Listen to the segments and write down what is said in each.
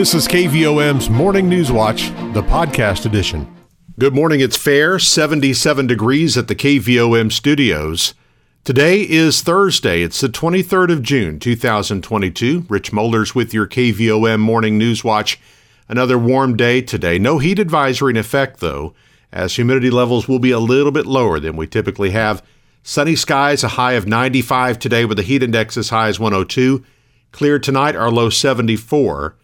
This is KVOM's Morning News Watch, the podcast edition. Good morning. It's fair, 77 degrees at the KVOM studios. Today is Thursday. It's the 23rd of June, 2022. Rich Mollers with your KVOM Morning News Watch. Another warm day today. No heat advisory in effect, though, as humidity levels will be a little bit lower than we typically have. Sunny skies, a high of 95 today with a heat index as high as 102. Clear tonight, our low 74.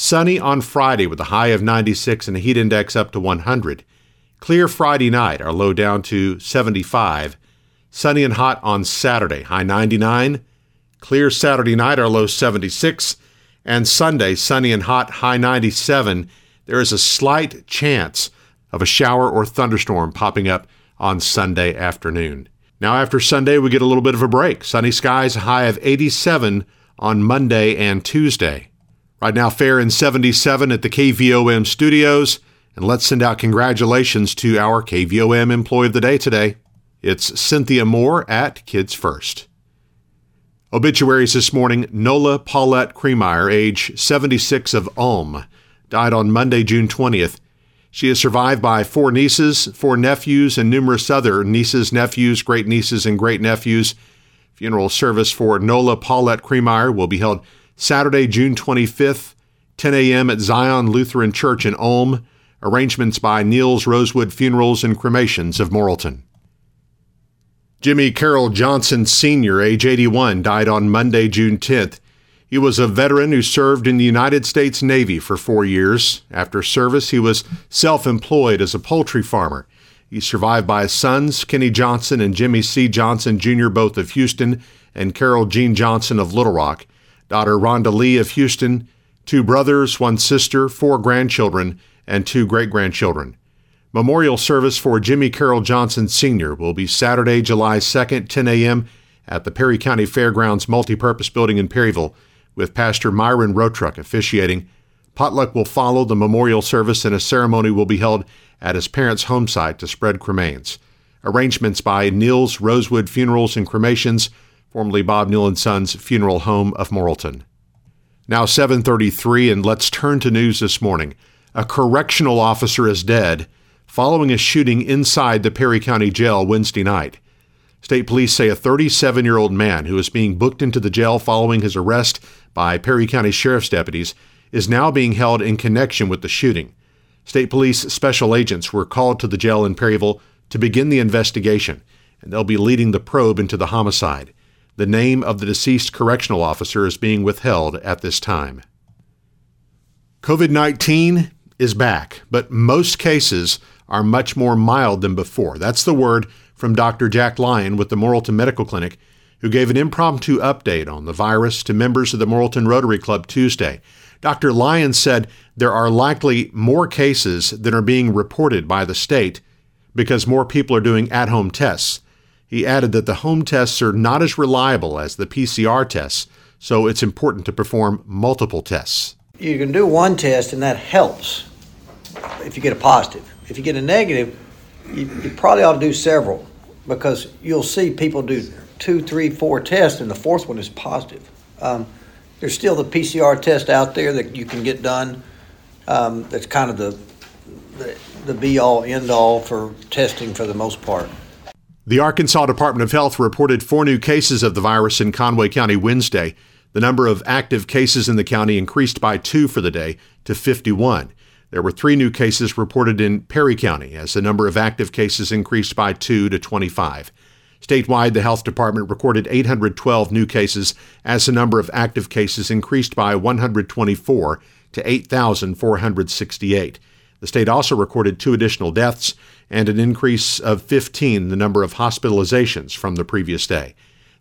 Sunny on Friday with a high of 96 and a heat index up to 100. Clear Friday night, our low down to 75. Sunny and hot on Saturday, high 99. Clear Saturday night, our low 76. And Sunday, sunny and hot, high 97. There is a slight chance of a shower or thunderstorm popping up on Sunday afternoon. Now, after Sunday, we get a little bit of a break. Sunny skies, high of 87 on Monday and Tuesday. Right now, fair in 77 at the KVOM studios. And let's send out congratulations to our KVOM Employee of the Day today. It's Cynthia Moore at Kids First. Obituaries this morning Nola Paulette Cremeyer, age 76 of Ulm, died on Monday, June 20th. She is survived by four nieces, four nephews, and numerous other nieces, nephews, great nieces, and great nephews. Funeral service for Nola Paulette Cremeyer will be held Saturday, June 25th, 10 a.m. at Zion Lutheran Church in Ulm. Arrangements by Niels Rosewood Funerals and Cremations of Morrilton. Jimmy Carroll Johnson Sr., age 81, died on Monday, June 10th. He was a veteran who served in the United States Navy for four years. After service, he was self employed as a poultry farmer. He's survived by his sons, Kenny Johnson and Jimmy C. Johnson Jr., both of Houston, and Carol Jean Johnson of Little Rock daughter Rhonda Lee of Houston, two brothers, one sister, four grandchildren, and two great grandchildren. Memorial service for Jimmy Carroll Johnson Sr. will be Saturday, July 2nd, 10 a.m. at the Perry County Fairgrounds Multipurpose Building in Perryville, with Pastor Myron Rotruck officiating. Potluck will follow the memorial service, and a ceremony will be held at his parents' home site to spread cremains. Arrangements by Niels Rosewood Funerals and Cremations formerly Bob Neal and Sons Funeral Home of Morrilton. Now 7:33 and let's turn to news this morning. A correctional officer is dead following a shooting inside the Perry County Jail Wednesday night. State police say a 37-year-old man who is being booked into the jail following his arrest by Perry County Sheriff's deputies is now being held in connection with the shooting. State police special agents were called to the jail in Perryville to begin the investigation, and they'll be leading the probe into the homicide. The name of the deceased correctional officer is being withheld at this time. COVID 19 is back, but most cases are much more mild than before. That's the word from Dr. Jack Lyon with the Morrilton Medical Clinic, who gave an impromptu update on the virus to members of the Morrilton Rotary Club Tuesday. Dr. Lyon said there are likely more cases than are being reported by the state because more people are doing at home tests. He added that the home tests are not as reliable as the PCR tests, so it's important to perform multiple tests. You can do one test, and that helps if you get a positive. If you get a negative, you, you probably ought to do several because you'll see people do two, three, four tests, and the fourth one is positive. Um, there's still the PCR test out there that you can get done. Um, that's kind of the, the, the be all end all for testing for the most part. The Arkansas Department of Health reported four new cases of the virus in Conway County Wednesday. The number of active cases in the county increased by two for the day to 51. There were three new cases reported in Perry County as the number of active cases increased by two to 25. Statewide, the health department recorded 812 new cases as the number of active cases increased by 124 to 8,468. The state also recorded two additional deaths and an increase of 15 the number of hospitalizations from the previous day.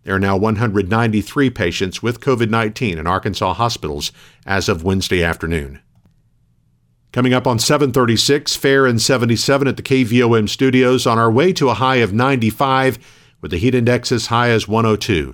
There are now 193 patients with COVID 19 in Arkansas hospitals as of Wednesday afternoon. Coming up on 736, fair and 77 at the KVOM studios on our way to a high of 95 with the heat index as high as 102.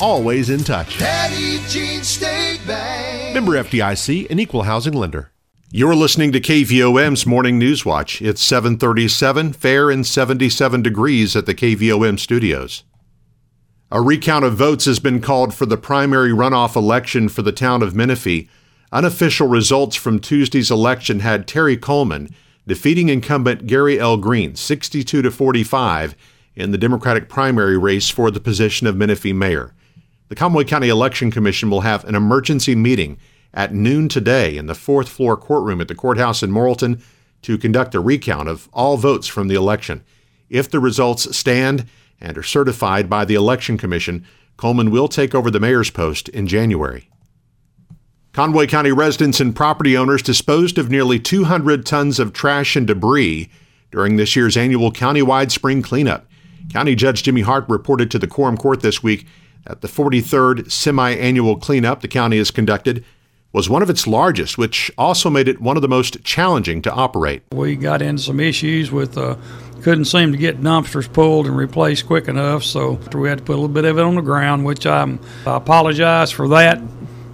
always in touch. Petit Jean State Bank. Member FDIC, an equal housing lender. You're listening to KVOM's Morning News Watch. It's 737, fair and 77 degrees at the KVOM studios. A recount of votes has been called for the primary runoff election for the town of Menifee. Unofficial results from Tuesday's election had Terry Coleman defeating incumbent Gary L. Green 62 to 45 in the Democratic primary race for the position of Menifee mayor. The Conway County Election Commission will have an emergency meeting at noon today in the fourth floor courtroom at the courthouse in Morrilton to conduct a recount of all votes from the election. If the results stand and are certified by the Election Commission, Coleman will take over the mayor's post in January. Conway County residents and property owners disposed of nearly 200 tons of trash and debris during this year's annual countywide spring cleanup. County Judge Jimmy Hart reported to the Quorum Court this week at the 43rd semi annual cleanup the county has conducted was one of its largest, which also made it one of the most challenging to operate. We got into some issues with uh, couldn't seem to get dumpsters pulled and replaced quick enough, so we had to put a little bit of it on the ground, which I'm, I apologize for that,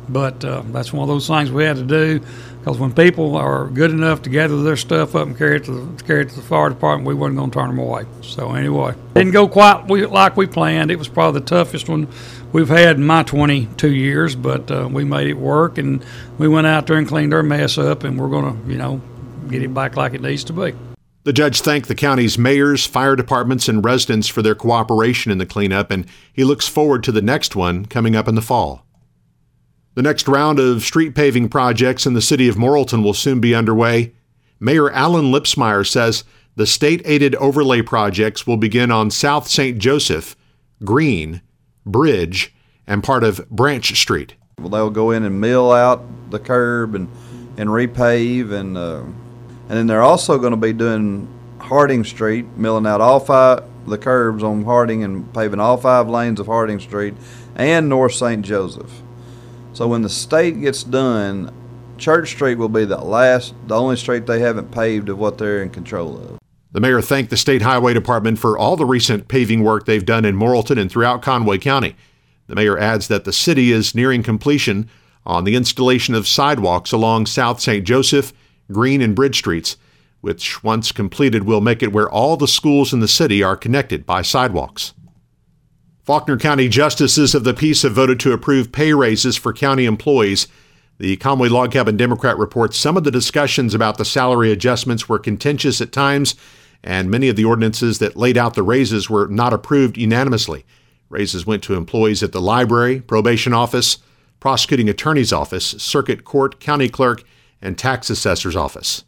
but uh, that's one of those things we had to do. Because when people are good enough to gather their stuff up and carry it to the, carry it to the fire department, we wasn't going to turn them away. So anyway, didn't go quite like we planned. It was probably the toughest one we've had in my 22 years, but uh, we made it work, and we went out there and cleaned our mess up, and we're going to, you know, get it back like it needs to be. The judge thanked the county's mayors, fire departments, and residents for their cooperation in the cleanup, and he looks forward to the next one coming up in the fall. The next round of street paving projects in the city of Morrilton will soon be underway. Mayor Alan Lipsmeyer says the state aided overlay projects will begin on South St. Joseph, Green, Bridge, and part of Branch Street. Well, they'll go in and mill out the curb and, and repave, and, uh, and then they're also going to be doing Harding Street, milling out all five the curbs on Harding and paving all five lanes of Harding Street and North St. Joseph. So when the state gets done, Church Street will be the last, the only street they haven't paved of what they're in control of. The mayor thanked the state highway department for all the recent paving work they've done in Morrilton and throughout Conway County. The mayor adds that the city is nearing completion on the installation of sidewalks along South St. Joseph, Green, and Bridge Streets, which, once completed, will make it where all the schools in the city are connected by sidewalks. Faulkner County justices of the peace have voted to approve pay raises for county employees. The Conway Log Cabin Democrat reports some of the discussions about the salary adjustments were contentious at times, and many of the ordinances that laid out the raises were not approved unanimously. Raises went to employees at the library, probation office, prosecuting attorney's office, circuit court, county clerk, and tax assessor's office.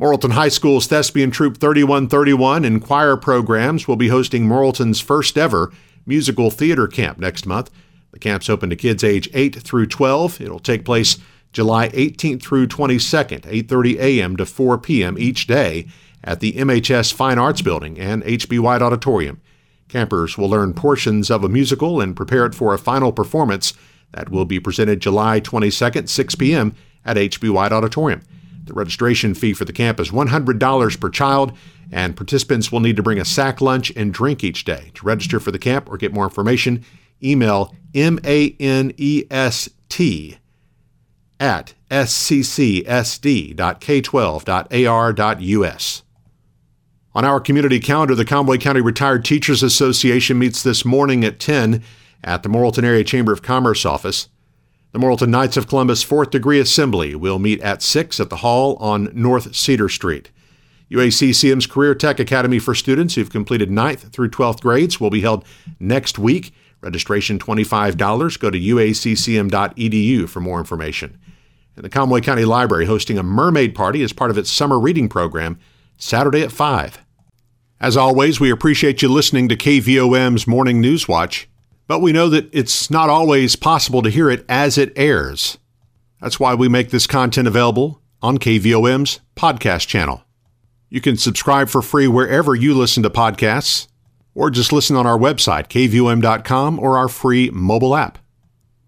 Morrilton High School's Thespian Troupe 3131 and choir programs will be hosting Morrilton's first ever musical theater camp next month. The camp's open to kids age 8 through 12. It'll take place July 18th through 22nd, 8:30 a.m. to 4 p.m. each day at the MHS Fine Arts Building and HB White Auditorium. Campers will learn portions of a musical and prepare it for a final performance that will be presented July 22nd, 6 p.m. at HB White Auditorium. The registration fee for the camp is $100 per child, and participants will need to bring a sack lunch and drink each day. To register for the camp or get more information, email manest at sccsd.k12.ar.us. On our community calendar, the Conway County Retired Teachers Association meets this morning at 10 at the Morrilton Area Chamber of Commerce office. The Morrilton Knights of Columbus Fourth Degree Assembly will meet at 6 at the Hall on North Cedar Street. UACCM's Career Tech Academy for students who've completed 9th through 12th grades will be held next week. Registration $25. Go to uaccm.edu for more information. And the Conway County Library hosting a mermaid party as part of its summer reading program Saturday at 5. As always, we appreciate you listening to KVOM's Morning News Watch. But we know that it's not always possible to hear it as it airs. That's why we make this content available on KVOM's podcast channel. You can subscribe for free wherever you listen to podcasts, or just listen on our website, kvom.com, or our free mobile app.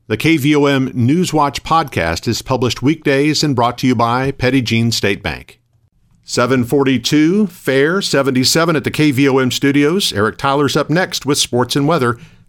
The KVOM Newswatch podcast is published weekdays and brought to you by Petit Jean State Bank. 742, Fair 77 at the KVOM studios. Eric Tyler's up next with sports and weather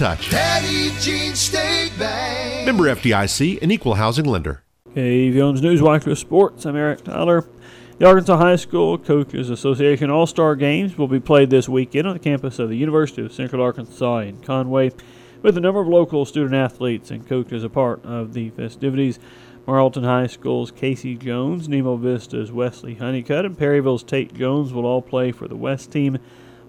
touch. Petit Jean State Bank. Member FDIC, an equal housing lender. KVOM's Newswatch with Sports. I'm Eric Tyler. The Arkansas High School Coaches Association All Star Games will be played this weekend on the campus of the University of Central Arkansas in Conway, with a number of local student athletes and coaches a part of the festivities. Morrilton High School's Casey Jones, Nemo Vista's Wesley Honeycutt, and Perryville's Tate Jones will all play for the West team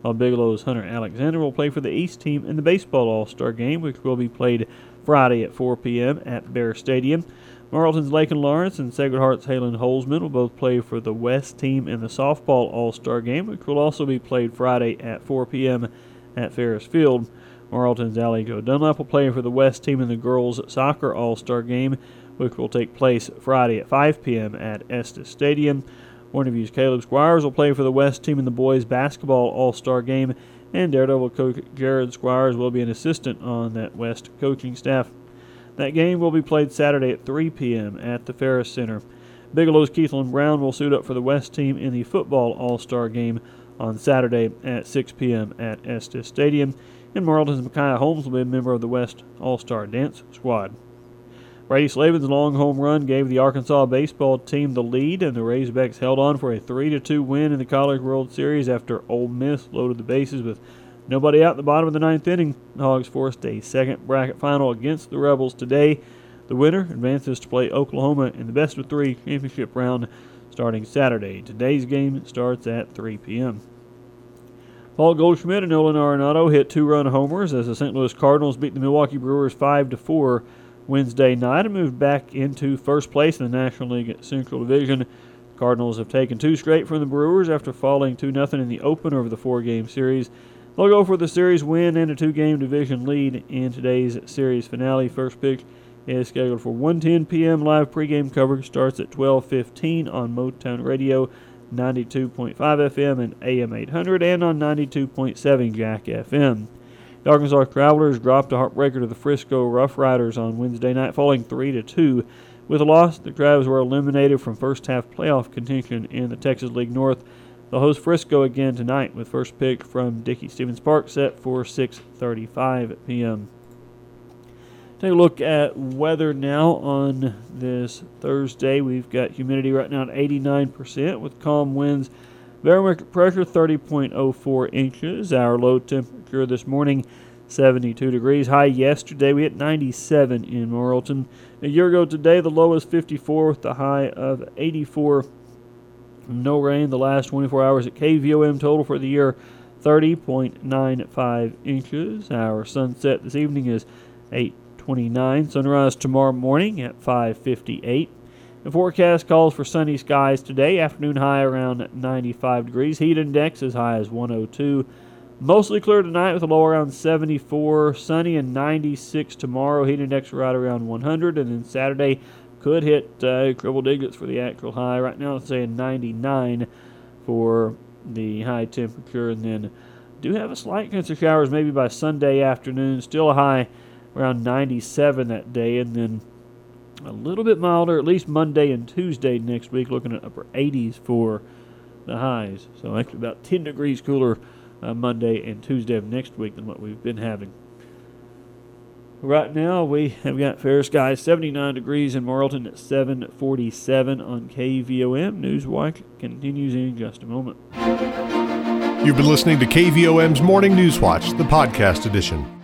while Bigelow's Hunter Alexander will play for the East team in the Baseball All Star game, which will be played Friday at 4 p.m. at Bear Stadium. Morrilton's Lakin Lawrence and Sacred Heart's Halen Holzman will both play for the West team in the Softball All Star game, which will also be played Friday at 4 p.m. at Ferris Field. Allie Joe Dunlap will play for the West team in the Girls Soccer All Star game, which will take place Friday at 5 p.m. at Estes Stadium. View's Caleb Squires will play for the West team in the boys basketball All Star game, and Daredevil coach Jared Squires will be an assistant on that West coaching staff. That game will be played Saturday at 3 p.m. at the Ferris Center. Bigelow's Keithland Brown will suit up for the West team in the football All Star game on Saturday at 6 p.m. at Estes Stadium, and Morrilton's Micaiah Holmes will be a member of the West All Star Dance Squad. Brady Slavens' long home run gave the Arkansas baseball team the lead, and the Razorbacks held on for a 3 2 win in the College World Series after Ole Miss loaded the bases with nobody out in the bottom of the ninth inning. The Hogs forced a second bracket final against the Rebels today. The winner advances to play Oklahoma in the best of three championship round starting Saturday. Today's game starts at 3 p.m. Paul Goldschmidt and Nolan Arenado hit two-run homers as the St. Louis Cardinals beat the Milwaukee Brewers 5 to 4 Wednesday night and moved back into first place in the National League Central Division. Cardinals have taken two straight from the Brewers after falling 2 0 in the opener of the four game series. They'll go for the series win and a two game division lead in today's series finale. First pitch is scheduled for 1:10 p.m. Live pregame coverage starts at 12:15 on Motown Radio, 92.5 FM and AM 800, and on 92.7 Jack FM. The Arkansas Travelers dropped a heartbreaker to the Frisco Rough Riders on Wednesday night, falling 3 to 2. With a loss, the Travs were eliminated from first half playoff contention in the Texas League North. They'll host Frisco again tonight with first pick from Dickey Stephens Park set for 6:35 p.m. Take a look at weather now on this Thursday. We've got humidity right now at 89% with calm winds Barometric pressure 30.04 inches. Our low temperature this morning 72 degrees. High yesterday we hit 97 in Morrilton. A year ago today the low was 54 with the high of 84. No rain the last 24 hours at KVOM total for the year 30.95 inches. Our sunset this evening is 8:29. Sunrise tomorrow morning at 5:58. The forecast calls for sunny skies today. Afternoon high around 95 degrees. Heat index as high as 102. Mostly clear tonight with a low around 74. Sunny and 96 tomorrow. Heat index right around 100. And then Saturday could hit uh, triple digits for the actual high. Right now it's saying 99 for the high temperature. And then do have a slight chance of showers maybe by Sunday afternoon. Still a high around 97 that day. And then a little bit milder, at least Monday and Tuesday next week, looking at upper 80s for the highs. So actually about 10 degrees cooler uh, Monday and Tuesday of next week than what we've been having. Right now we have got fair skies, 79 degrees in Morrilton at 747 on KVOM. Newswatch continues in just a moment. You've been listening to KVOM's Morning News Watch, the podcast edition.